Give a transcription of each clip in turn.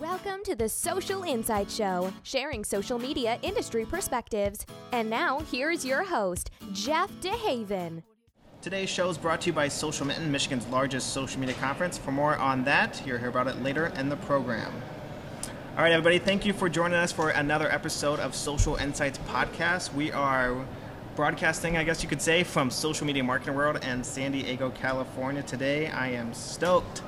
Welcome to the Social Insight Show, sharing social media industry perspectives. And now, here's your host, Jeff DeHaven. Today's show is brought to you by Social Mitten, Michigan's largest social media conference. For more on that, you'll hear about it later in the program. All right, everybody, thank you for joining us for another episode of Social Insights Podcast. We are broadcasting, I guess you could say, from Social Media Marketing World in San Diego, California. Today, I am stoked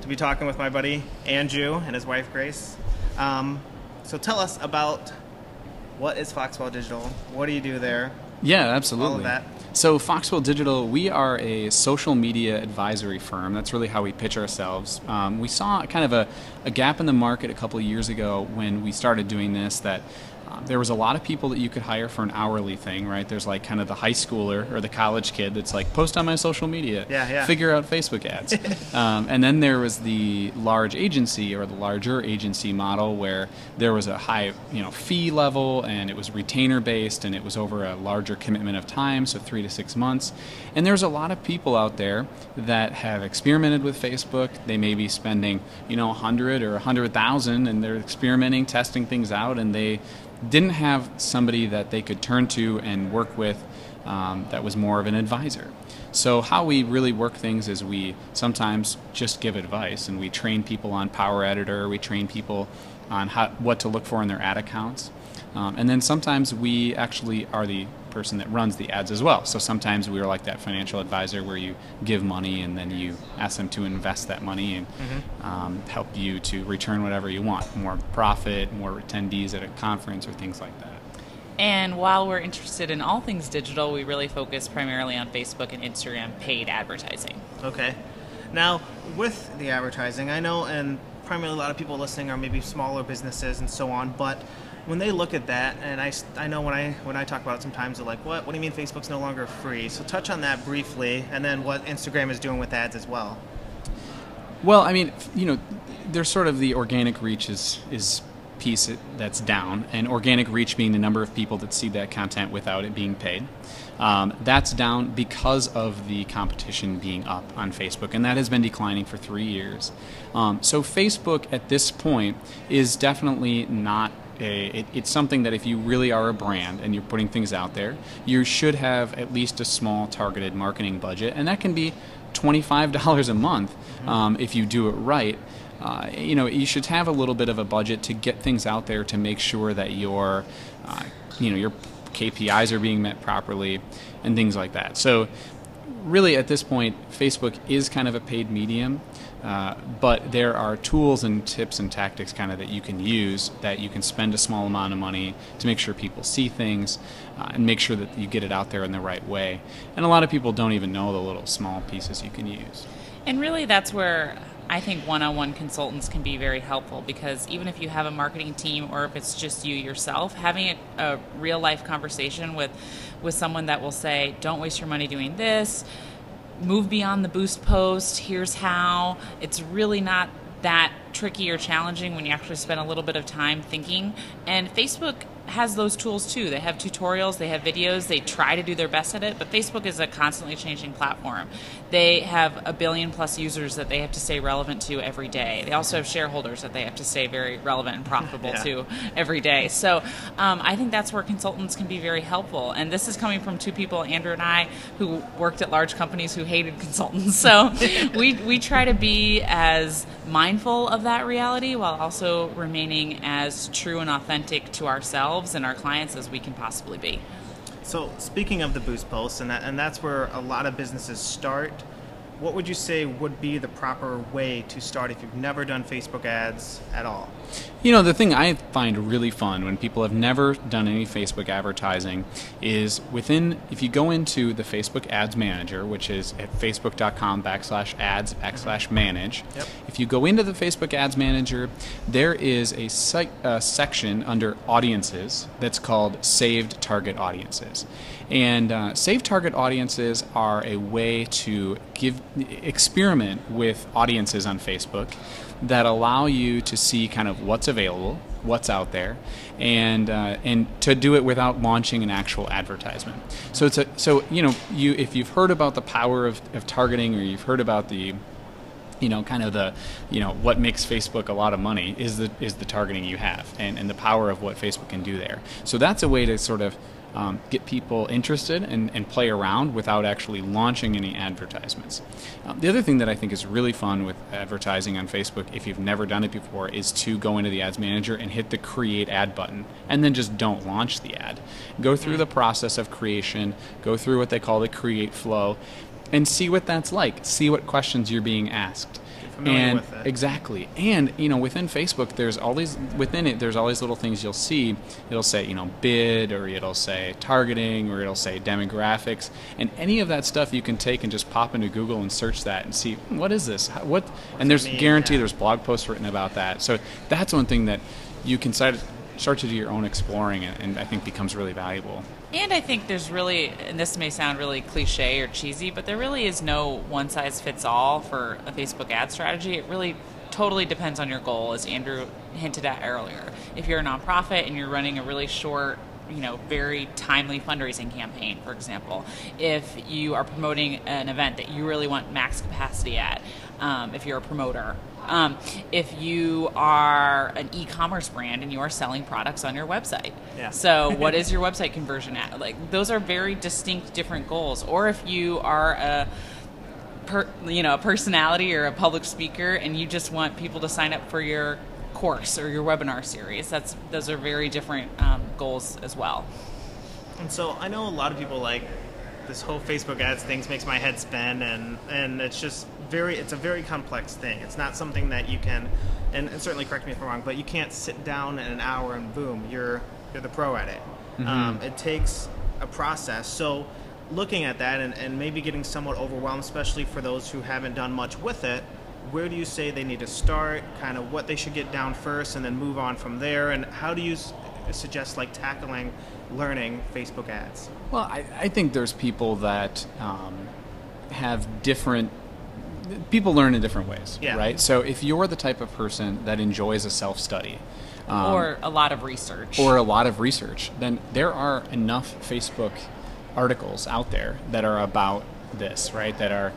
to be talking with my buddy Andrew and his wife Grace. Um, so tell us about what is Foxwell Digital? What do you do there? Yeah, absolutely. All of that. So Foxwell Digital, we are a social media advisory firm. That's really how we pitch ourselves. Um, we saw kind of a, a gap in the market a couple of years ago when we started doing this that there was a lot of people that you could hire for an hourly thing, right? There's like kind of the high schooler or the college kid that's like, post on my social media, Yeah, yeah. figure out Facebook ads. um, and then there was the large agency or the larger agency model where there was a high, you know, fee level and it was retainer based and it was over a larger commitment of time, so three to six months. And there's a lot of people out there that have experimented with Facebook. They may be spending, you know, 100 or 100,000 and they're experimenting, testing things out, and they didn't have somebody that they could turn to and work with um, that was more of an advisor. So, how we really work things is we sometimes just give advice and we train people on Power Editor, we train people on how, what to look for in their ad accounts. Um, and then sometimes we actually are the person that runs the ads as well. So sometimes we are like that financial advisor where you give money and then you ask them to invest that money and um, help you to return whatever you want more profit, more attendees at a conference, or things like that. And while we're interested in all things digital, we really focus primarily on Facebook and Instagram paid advertising. Okay. Now, with the advertising, I know, and primarily a lot of people listening are maybe smaller businesses and so on, but when they look at that, and I, I know when I when I talk about it, sometimes they're like, "What? What do you mean Facebook's no longer free?" So touch on that briefly, and then what Instagram is doing with ads as well. Well, I mean, you know, there's sort of the organic reach is is piece that's down, and organic reach being the number of people that see that content without it being paid. Um, that's down because of the competition being up on Facebook, and that has been declining for three years. Um, so Facebook at this point is definitely not a, it, it's something that if you really are a brand and you're putting things out there, you should have at least a small targeted marketing budget, and that can be $25 a month um, if you do it right. Uh, you know, you should have a little bit of a budget to get things out there to make sure that your, uh, you know, your KPIs are being met properly and things like that. So, really, at this point, Facebook is kind of a paid medium, uh, but there are tools and tips and tactics kind of that you can use that you can spend a small amount of money to make sure people see things uh, and make sure that you get it out there in the right way. And a lot of people don't even know the little small pieces you can use. And really, that's where I think one on one consultants can be very helpful because even if you have a marketing team or if it's just you yourself, having a, a real life conversation with, with someone that will say, don't waste your money doing this, move beyond the boost post, here's how, it's really not that tricky or challenging when you actually spend a little bit of time thinking. And Facebook has those tools too. They have tutorials, they have videos, they try to do their best at it, but Facebook is a constantly changing platform. They have a billion plus users that they have to stay relevant to every day. They also have shareholders that they have to stay very relevant and profitable Yeah. to every day. So um, I think that's where consultants can be very helpful. And this is coming from two people, Andrew and I, who worked at large companies who hated consultants. So we, we try to be as mindful of that reality while also remaining as true and authentic to ourselves and our clients as we can possibly be. So speaking of the boost posts, and that, and that's where a lot of businesses start. What would you say would be the proper way to start if you've never done Facebook ads at all? You know, the thing I find really fun when people have never done any Facebook advertising is within, if you go into the Facebook Ads Manager, which is at facebook.com backslash ads backslash manage, Yep. if you go into the Facebook Ads Manager, there is a sec- uh, section under audiences that's called saved target audiences. And uh, saved target audiences are a way to give experiment with audiences on Facebook that allow you to see kind of what's available, what's out there, and uh, and to do it without launching an actual advertisement. So it's a so you know you if you've heard about the power of, of targeting or you've heard about the you know, kind of the, you know, what makes Facebook a lot of money is the is the targeting you have and, and the power of what Facebook can do there. So that's a way to sort of um, get people interested and, and, play around without actually launching any advertisements. Um, the other thing that I think is really fun with advertising on Facebook, if you've never done it before, is to go into the ads manager and hit the create ad button and then just don't launch the ad. Go through the process of creation, go through what they call the create flow, and see what that's like. See what questions you're being asked and exactly. And you know within facebook there's all these within it there's all these little things you'll see. It'll say you know bid or it'll say targeting or it'll say demographics. And any of that stuff you can take and just pop into google and search that and see what is this? What? What's and there's guarantee yeah. there's blog posts written about that. So that's one thing that you can start start to do your own exploring and, and I think becomes really valuable. And I think there's really, and this may sound really cliche or cheesy, but there really is no one size fits all for a Facebook ad strategy. It really totally depends on your goal, as Andrew hinted at earlier. If you're a nonprofit and you're running a really short you know very timely fundraising campaign for example if you are promoting an event that you really want max capacity at um, if you're a promoter um, if you are an e-commerce brand and you are selling products on your website. Yeah. So what is your website conversion at? Like those are very distinct different goals. Or if you are a per, you know, a personality or a public speaker and you just want people to sign up for your course or your webinar series. That's those are very different um, goals as well. And so I know a lot of people like this whole Facebook ads thing makes my head spin, and and it's just very it's a very complex thing. It's not something that you can, and, and certainly correct me if I'm wrong, but you can't sit down in an hour and boom, you're you're the pro at it. Mm-hmm. Um, it takes a process. So looking at that and, and maybe getting somewhat overwhelmed, especially for those who haven't done much with it, where do you say they need to start? Kind of what they should get down first, and then move on from there. And how do you suggest like tackling learning Facebook ads? Well, I, I think there's people that um, have different people learn in different ways, yeah. right? So if you're the type of person that enjoys a self study, um, or a lot of research, or a lot of research, then there are enough Facebook articles out there that are about this, right? That are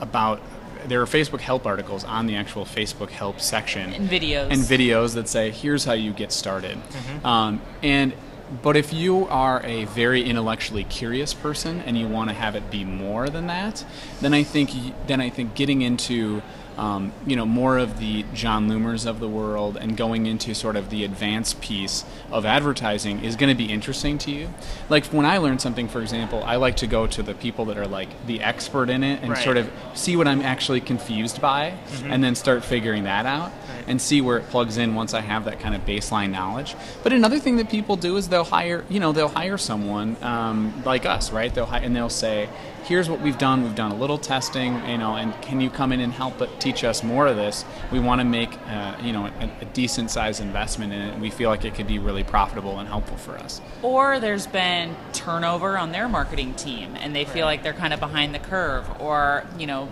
about there are Facebook help articles on the actual Facebook help section and videos and videos that say here's how you get started. Mm-hmm. Um, and but if you are a very intellectually curious person and you want to have it be more than that, then I think then I think getting into um, you know, more of the Jon Loomers of the world and going into sort of the advanced piece of advertising is going to be interesting to you. Like when I learn something, for example, I like to go to the people that are like the expert in it and right. sort of see what I'm actually confused by mm-hmm. and then start figuring that out right. and see where it plugs in once I have that kind of baseline knowledge. But another thing that people do is they'll hire, you know, they'll hire someone um, like us, right? They'll hire, and they'll say, here's what we've done. We've done a little testing, you know, and can you come in and help teach us more of this? We want to make, uh, you know, a, a decent sized investment in it. And we feel like it could be really profitable and helpful for us. Or there's been turnover on their marketing team, and they feel like they're kind of behind the curve, or you know,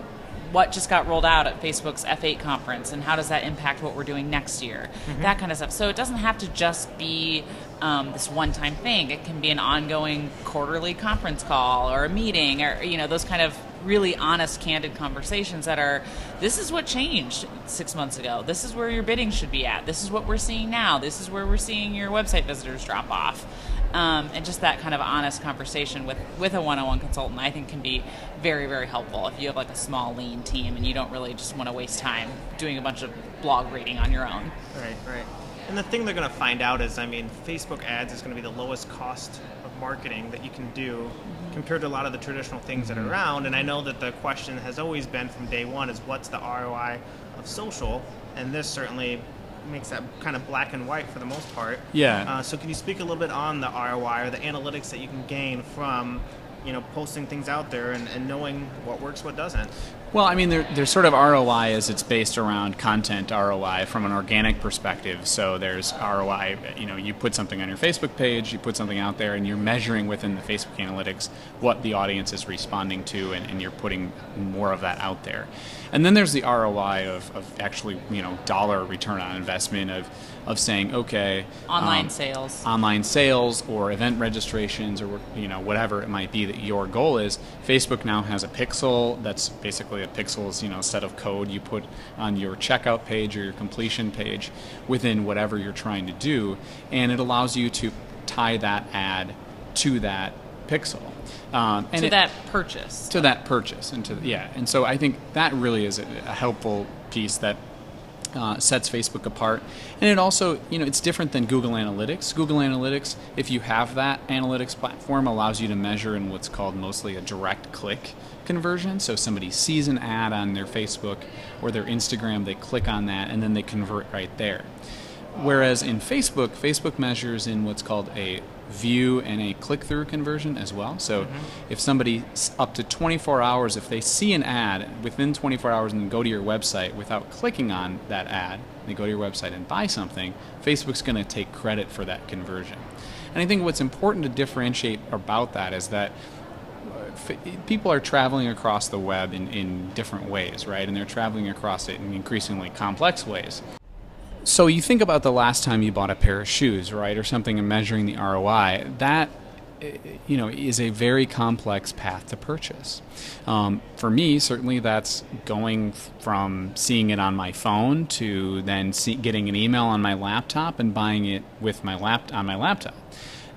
what just got rolled out at Facebook's F8 conference and how does that impact what we're doing next year? Mm-hmm. That kind of stuff. So it doesn't have to just be um, this one-time thing. It can be an ongoing quarterly conference call or a meeting or you know those kind of really honest, candid conversations that are this is what changed six months ago. This is where your bidding should be at. This is what we're seeing now. This is where we're seeing your website visitors drop off. Um, and just that kind of honest conversation with, with a one-on-one consultant i think can be very very helpful if you have like a small lean team and you don't really just want to waste time doing a bunch of blog reading on your own right right and the thing they're going to find out is, I mean, Facebook ads is going to be the lowest cost of marketing that you can do mm-hmm. compared to a lot of the traditional things that are mm-hmm. around. And I know that the question has always been from day one is what's the ROI of social? And this certainly makes that kind of black and white for the most part. Yeah. Uh, so can you speak a little bit on the ROI or the analytics that you can gain from you know posting things out there and, and knowing what works what doesn't well i mean there, there's sort of roi as it's based around content roi from an organic perspective. So there's roi you know you put something on your facebook page you put something out there and you're measuring within the facebook analytics what the audience is responding to and, and you're putting more of that out there. And then there's the roi of, of actually you know dollar return on investment of of saying, okay, online um, sales, online sales, or event registrations, or you know whatever it might be that your goal is. Facebook now has a pixel that's basically a pixels, you know, set of code you put on your checkout page or your completion page within whatever you're trying to do, and it allows you to tie that ad to that pixel. Um, and to it, that purchase. To that purchase, and to yeah, and so I think that really is a, a helpful piece that uh, sets Facebook apart. And it also, you know, it's different than Google Analytics. Google Analytics, if you have that analytics platform, allows you to measure in what's called mostly a direct click conversion. So somebody sees an ad on their Facebook or their Instagram, they click on that, and then they convert right there. Whereas in Facebook, Facebook measures in what's called a view and a click through conversion as well. So mm-hmm. if somebody up to 24 hours, if they see an ad within 24 hours and go to your website without clicking on that ad, they go to your website and buy something, Facebook's going to take credit for that conversion. And I think what's important to differentiate about that is that uh, people are traveling across the web in, in different ways, right? And they're traveling across it in increasingly complex ways. So you think about the last time you bought a pair of shoes, right, or something, and measuring the ROI. That you know is a very complex path to purchase. Um, for me, certainly that's going from seeing it on my phone to then see, getting an email on my laptop and buying it with my lap on my laptop.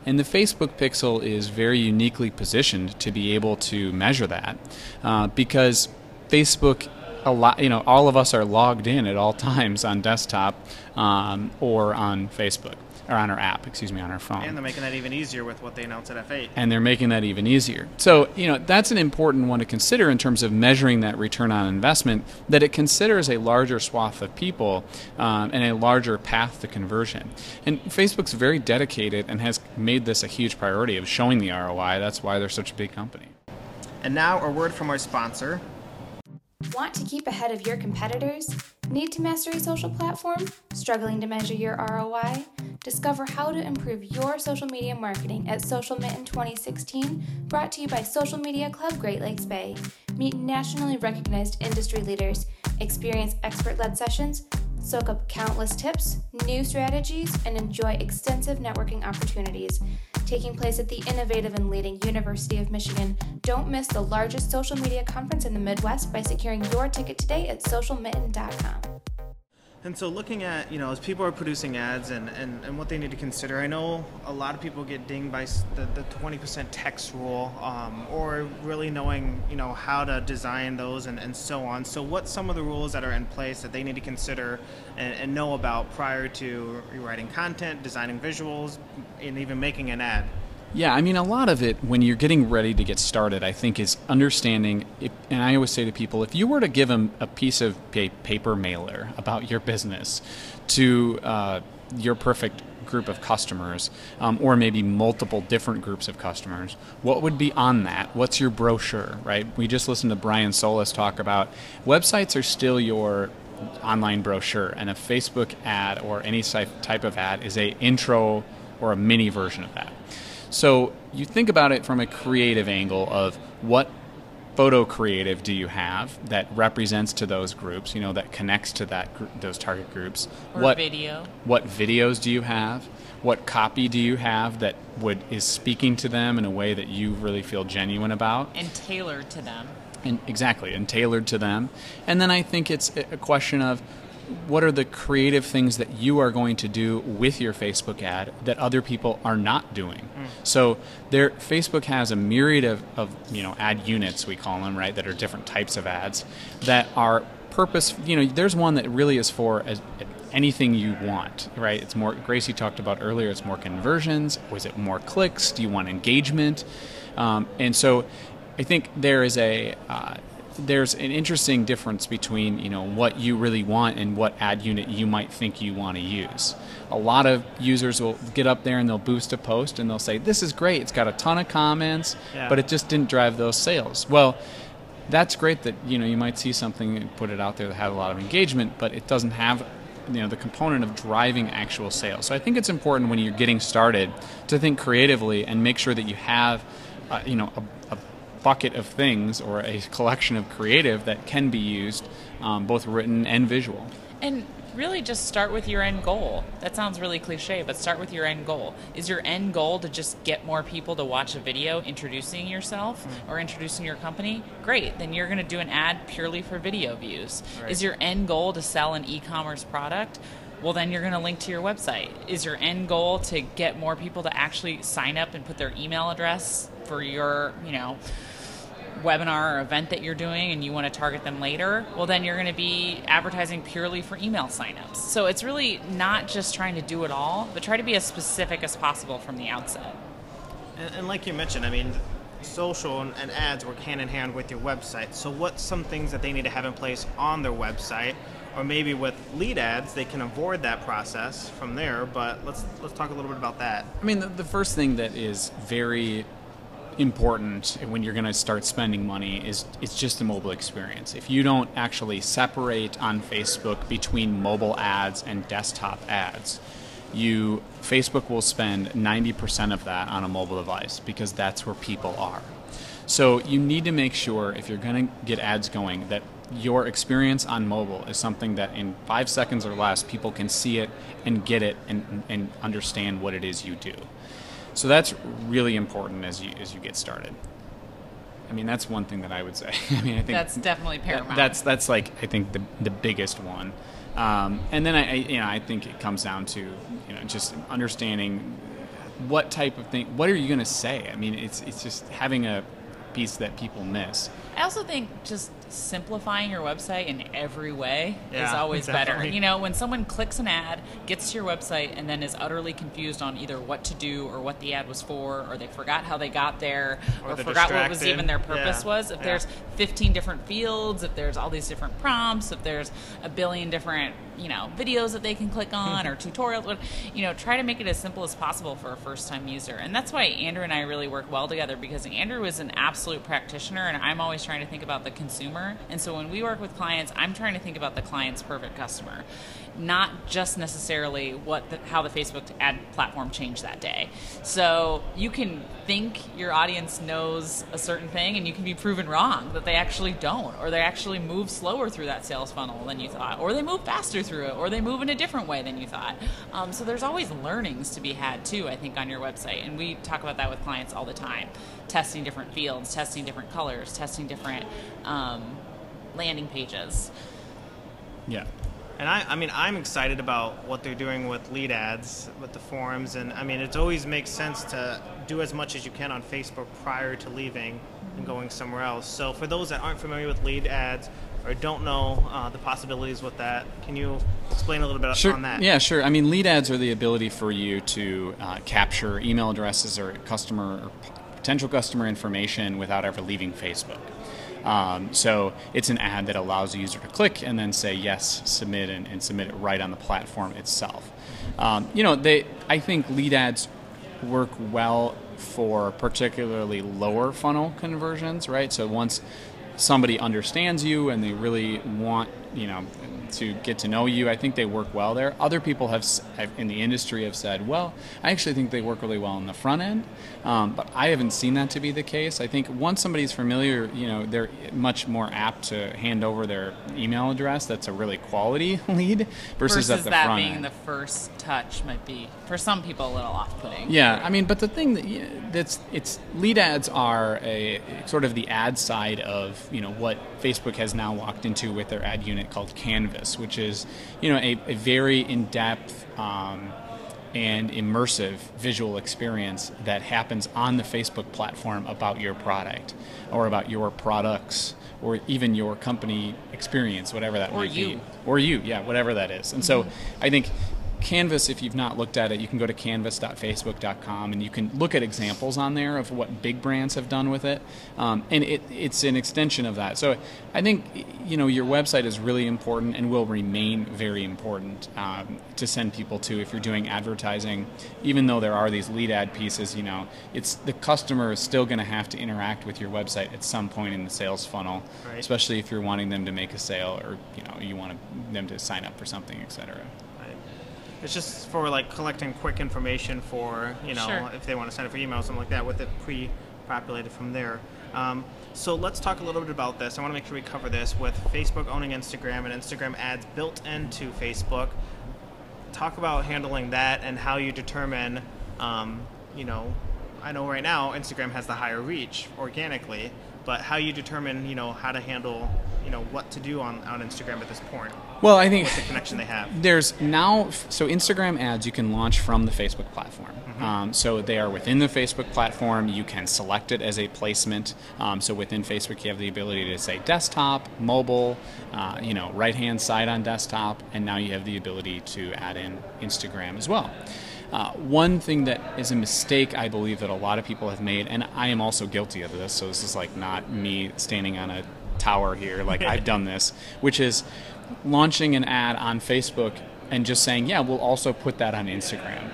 And the Facebook Pixel is very uniquely positioned to be able to measure that uh, because Facebook a lot, you know, all of us are logged in at all times on desktop um, or on Facebook or on our app, excuse me, on our phone. And they're making that even easier with what they announced at F8. And they're making that even easier. So, you know, that's an important one to consider in terms of measuring that return on investment, that it considers a larger swath of people um, and a larger path to conversion. And Facebook's very dedicated and has made this a huge priority of showing the ROI. That's why they're such a big company. And now, a word from our sponsor, Want to keep ahead of your competitors? Need to master a social platform? Struggling to measure your ROI? Discover how to improve your social media marketing at Social Mitten 2016, brought to you by Social Media Club Great Lakes Bay. Meet nationally recognized industry leaders, experience expert led sessions, soak up countless tips, new strategies, and enjoy extensive networking opportunities taking place at the innovative and leading University of Michigan. Don't miss the largest social media conference in the Midwest by securing your ticket today at socialmitten.com. And so, looking at, you know, as people are producing ads and, and, and what they need to consider, I know a lot of people get dinged by the, the 20% text rule um, or really knowing, you know, how to design those and, and so on. So, what's some of the rules that are in place that they need to consider and, and know about prior to writing content, designing visuals, and even making an ad? Yeah, I mean, a lot of it when you're getting ready to get started, I think, is understanding. If, and I always say to people, if you were to give them a piece of paper mailer about your business to uh, your perfect group of customers, um, or maybe multiple different groups of customers, what would be on that? What's your brochure, right? We just listened to Brian Solis talk about websites are still your online brochure, and a Facebook ad or any type of ad is a intro or a mini version of that. So you think about it from a creative angle of what photo creative do you have that represents to those groups, you know, that connects to that gr- those target groups? Or what video? What videos do you have? What copy do you have that would is speaking to them in a way that you really feel genuine about and tailored to them? And exactly, and tailored to them. And then I think it's a question of what are the creative things that you are going to do with your Facebook ad that other people are not doing? Mm. So there, Facebook has a myriad of, of you know ad units we call them right that are different types of ads that are purpose. You know, there's one that really is for as, anything you want, right? It's more. Gracie talked about earlier. It's more conversions. Was it more clicks? Do you want engagement? Um, and so, I think there is a uh, there's an interesting difference between you know what you really want and what ad unit you might think you want to use. A lot of users will get up there and they'll boost a post and they'll say, "This is great. It's got a ton of comments, yeah. but it just didn't drive those sales." Well, that's great that you know you might see something and put it out there that had a lot of engagement, but it doesn't have you know the component of driving actual sales. So I think it's important when you're getting started to think creatively and make sure that you have uh, you know a, a bucket of things or a collection of creative that can be used, um, both written and visual. And really just start with your end goal. That sounds really cliche, but start with your end goal. Is your end goal to just get more people to watch a video introducing yourself mm. or introducing your company? Great, then you're going to do an ad purely for video views. Right. Is your end goal to sell an e commerce product? Well, then you're going to link to your website. Is your end goal to get more people to actually sign up and put their email address for your, you know, webinar or event that you're doing and you want to target them later, well, then you're going to be advertising purely for email signups. So it's really not just trying to do it all, but try to be as specific as possible from the outset. And, and like you mentioned, I mean, social and ads work hand in hand with your website. So, what's some things that they need to have in place on their website? Or maybe with lead ads, they can avoid that process from there. But let's let's talk a little bit about that. I mean, the, the first thing that is very important when you're going to start spending money is it's just the mobile experience. If you don't actually separate on Facebook between mobile ads and desktop ads, you Facebook will spend 90% of that on a mobile device because that's where people are. So you need to make sure if you're going to get ads going that your experience on mobile is something that in five seconds or less people can see it and get it and, and understand what it is you do. So that's really important as you as you get started. I mean, that's one thing that I would say. I mean, I think that's definitely paramount. That, that's that's like I think the the biggest one. Um, and then I, I, you know I think it comes down to you know just understanding what type of thing what are you going to say. I mean, it's it's just having a piece that people miss. I also think just simplifying your website in every way yeah, is always definitely. better. You know, when someone clicks an ad, gets to your website, and then is utterly confused on either what to do or what the ad was for, or they forgot how they got there, or, or forgot what was even their purpose yeah. was. If yeah. there's 15 different fields, if there's all these different prompts, if there's a billion different you know videos that they can click on or tutorials, you know, try to make it as simple as possible for a first-time user. And that's why Andrew and I really work well together because Andrew is an absolute practitioner, and I'm always trying to think about the consumer. And so when we work with clients, I'm trying to think about the client's perfect customer, not just necessarily what the, how the Facebook ad platform changed that day. So you can think your audience knows a certain thing, and you can be proven wrong that they actually don't, or they actually move slower through that sales funnel than you thought, or they move faster through it, or they move in a different way than you thought. Um, so there's always learnings to be had too, I think, on your website, and we talk about that with clients all the time testing different fields, testing different colors, testing different um, landing pages. Yeah. And I, I mean, I'm excited about what they're doing with lead ads, with the forums, and I mean, it always makes sense to do as much as you can on Facebook prior to leaving and going somewhere else. So, for those that aren't familiar with lead ads or don't know uh, the possibilities with that, can you explain a little bit sure. on that? Yeah, sure. I mean, lead ads are the ability for you to uh, capture email addresses or customer or potential customer information without ever leaving Facebook. Um, so it's an ad that allows the user to click and then say yes, submit, and, and submit it right on the platform itself. Um, you know, they I think lead ads work well for particularly lower funnel conversions, right? So once somebody understands you and they really want you know to get to know you. I think they work well there. Other people have in the industry have said, well, I actually think they work really well in the front end, um, but I haven't seen that to be the case. I think once somebody's familiar, you know, they're much more apt to hand over their email address. That's a really quality lead versus, versus at the that front being end. the first touch might be for some people a little off-putting. Yeah, I mean, but the thing that that's it's lead ads are a sort of the ad side of you know what Facebook has now walked into with their ad unit called Canvas, which is you know a, a very in-depth um, and immersive visual experience that happens on the Facebook platform about your product or about your products or even your company experience, whatever that or might you. be, or you, yeah, whatever that is. And mm-hmm. so I think Canvas, if you've not looked at it, you can go to canvas.facebook.com and you can look at examples on there of what big brands have done with it. Um, and it, it's an extension of that. So I think you know your website is really important and will remain very important um, to send people to if you're doing advertising. Even though there are these lead ad pieces, you know, it's the customer is still going to have to interact with your website at some point in the sales funnel, right. especially if you're wanting them to make a sale or you know you want them to sign up for something, etc. It's just for like collecting quick information for you know sure. if they want to send it for email or something like that with it pre-populated from there. Um, So let's talk a little bit about this. I want to make sure we cover this with Facebook owning Instagram and Instagram ads built into Facebook. Talk about handling that and how you determine, um, you know, I know right now Instagram has the higher reach organically, but how you determine, you know, how to handle, you know, what to do on, on Instagram at this point. Well, I think What's the connection they have? there's now so Instagram ads you can launch from the Facebook platform. Um, so they are within the Facebook platform. You can select it as a placement. Um, so within Facebook, you have the ability to say desktop, mobile, uh, you know, right hand side on desktop, and now you have the ability to add in Instagram as well. Uh, one thing that is a mistake I believe that a lot of people have made, and I am also guilty of this, so this is like not me standing on a tower here, like I've done this, which is launching an ad on Facebook and just saying, yeah, we'll also put that on Instagram.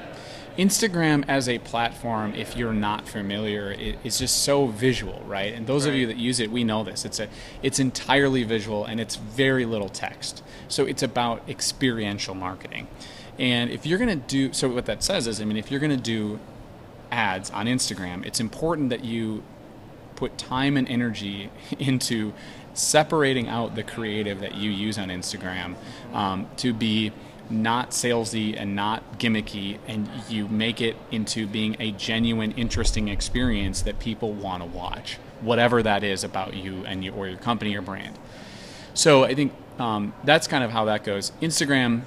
Instagram as a platform, if you're not familiar, it, is just so visual, right? And those of you that use it, we know this. It's a, it's entirely visual and it's very little text. So it's about experiential marketing. And if you're going to do, so what that says is, I mean, if you're going to do ads on Instagram, it's important that you put time and energy into separating out the creative that you use on Instagram um, to be not salesy and not gimmicky, and you make it into being a genuine, interesting experience that people want to watch, whatever that is about you and you or your company or brand. So I think um, that's kind of how that goes. Instagram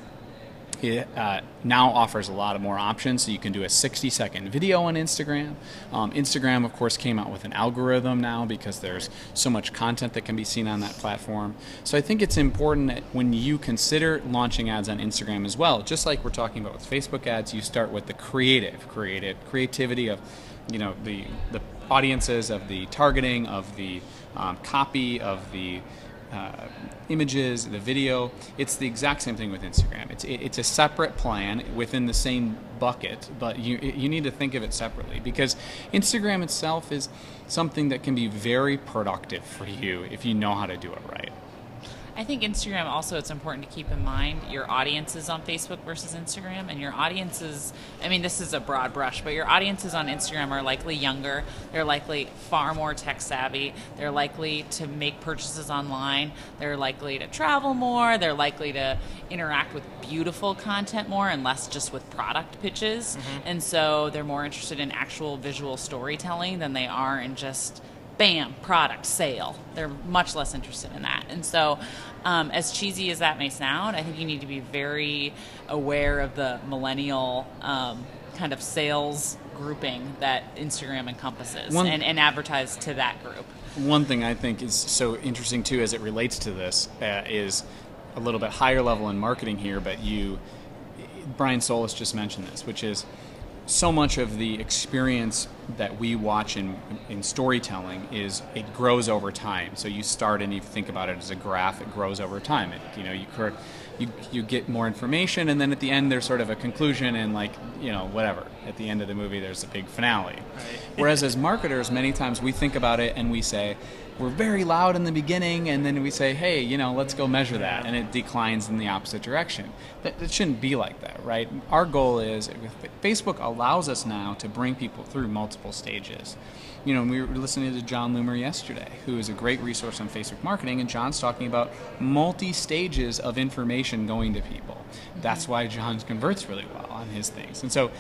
it uh, now offers a lot of more options. So you can do a 60 second video on Instagram. Um, Instagram, of course, came out with an algorithm now because there's so much content that can be seen on that platform. So I think it's important that when you consider launching ads on Instagram as well, just like we're talking about with Facebook ads, you start with the creative, creative creativity of, you know, the the audiences, of the targeting, of the um, copy, of the uh, images, the video. It's the exact same thing with Instagram. It's it, it's a separate plan within the same bucket, but you you need to think of it separately because Instagram itself is something that can be very productive for you if you know how to do it right. I think Instagram also it's important to keep in mind your audiences on Facebook versus Instagram and your audiences I mean this is a broad brush but your audiences on Instagram are likely younger they're likely far more tech savvy they're likely to make purchases online they're likely to travel more they're likely to interact with beautiful content more and less just with product pitches. Mm-hmm. And so they're more interested in actual visual storytelling than they are in just bam, product sale. They're much less interested in that. And so, um, as cheesy as that may sound, I think you need to be very aware of the millennial um, kind of sales grouping that Instagram encompasses One- and, and advertise to that group. One thing I think is so interesting too, as it relates to this, uh, is a little bit higher level in marketing here. But you, Brian Solis just mentioned this, which is so much of the experience that we watch in, in storytelling is it grows over time. So you start and you think about it as a graph; it grows over time. It, you know, you cur- you you get more information, and then at the end there's sort of a conclusion, and like you know whatever. At the end of the movie, there's a big finale. Whereas as marketers, many times we think about it and we say, we're very loud in the beginning, and then we say, hey, you know, let's go measure that, and it declines in the opposite direction. That, that shouldn't be like that, right? Our goal is Facebook allows us now to bring people through multiple stages. You know, we were listening to Jon Loomer yesterday, who is a great resource on Facebook marketing, and Jon's talking about multi stages of information going to people. That's why Jon converts really well on his things. And so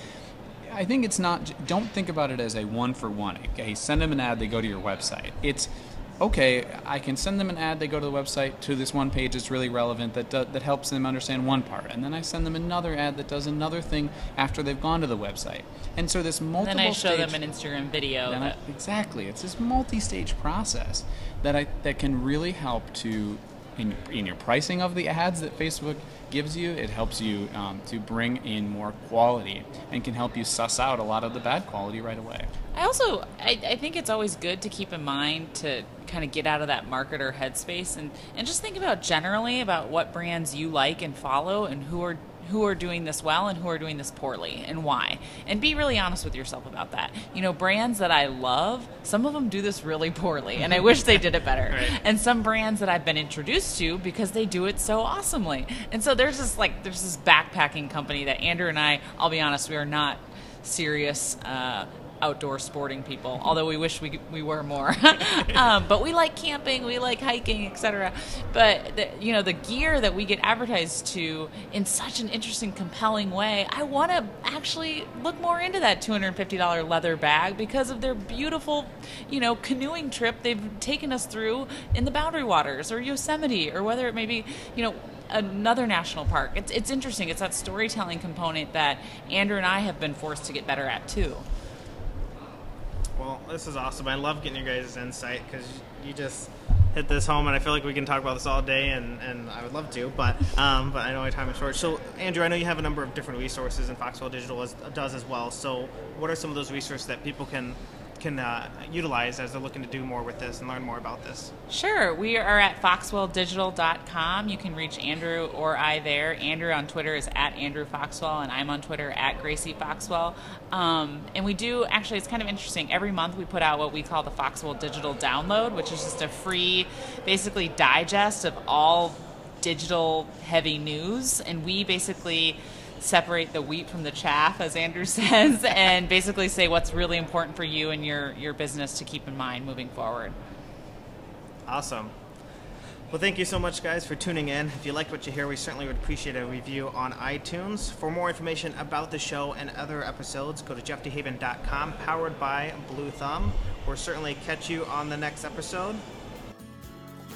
I think it's not. Don't think about it as a one for one. Okay, send them an ad, they go to your website. It's okay. I can send them an ad, they go to the website to this one page that's really relevant that do, that helps them understand one part, and then I send them another ad that does another thing after they've gone to the website. And so this multiple. then I show stage, them an Instagram video. I- exactly, it's this multi-stage process that I that can really help to in, in your pricing of the ads that Facebook gives you. It helps you um, to bring in more quality and can help you suss out a lot of the bad quality right away. I also I, I think it's always good to keep in mind to kind of get out of that marketer headspace and, and just think about generally about what brands you like and follow and who are who are doing this well and who are doing this poorly and why. And be really honest with yourself about that. You know, brands that I love, some of them do this really poorly and I wish they did it better. Right. And some brands that I've been introduced to because they do it so awesomely. And so there's this like there's this backpacking company that Andrew and I, I'll be honest, we are not serious uh, outdoor sporting people, although we wish we, we were more. um, but we like camping, we like hiking, etc. But the, you know, the gear that we get advertised to in such an interesting, compelling way, I want to actually look more into that $250 leather bag because of their beautiful, you know, canoeing trip they've taken us through in the Boundary Waters or Yosemite or whether it may be, you know, another national park. It's, it's interesting. It's that storytelling component that Andrew and I have been forced to get better at too. Well, this is awesome. I love getting your guys' insight because you just hit this home, and I feel like we can talk about this all day, and, and I would love to, but um, but I know my time is short. So, Andrew, I know you have a number of different resources, and Foxwell Digital does as well. So, what are some of those resources that people can can uh, utilize as they're looking to do more with this and learn more about this? Sure. We are at foxwelldigital.com. You can reach Andrew or I there. Andrew on Twitter is at Andrew Foxwell, and I'm on Twitter at Gracie Foxwell. Um, and we do actually, it's kind of interesting. Every month we put out what we call the Foxwell Digital Download, which is just a free, basically, digest of all digital heavy news. And we basically separate the wheat from the chaff, as Andrew says, and basically say what's really important for you and your, your business to keep in mind moving forward. Awesome. Well, thank you so much, guys, for tuning in. If you liked what you hear, we certainly would appreciate a review on iTunes. For more information about the show and other episodes, go to jeffdehaven.com, powered by Blue Thumb. We'll certainly catch you on the next episode.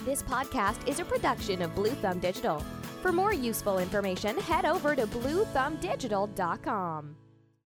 This podcast is a production of Blue Thumb Digital. For more useful information, head over to bluethumbdigital.com.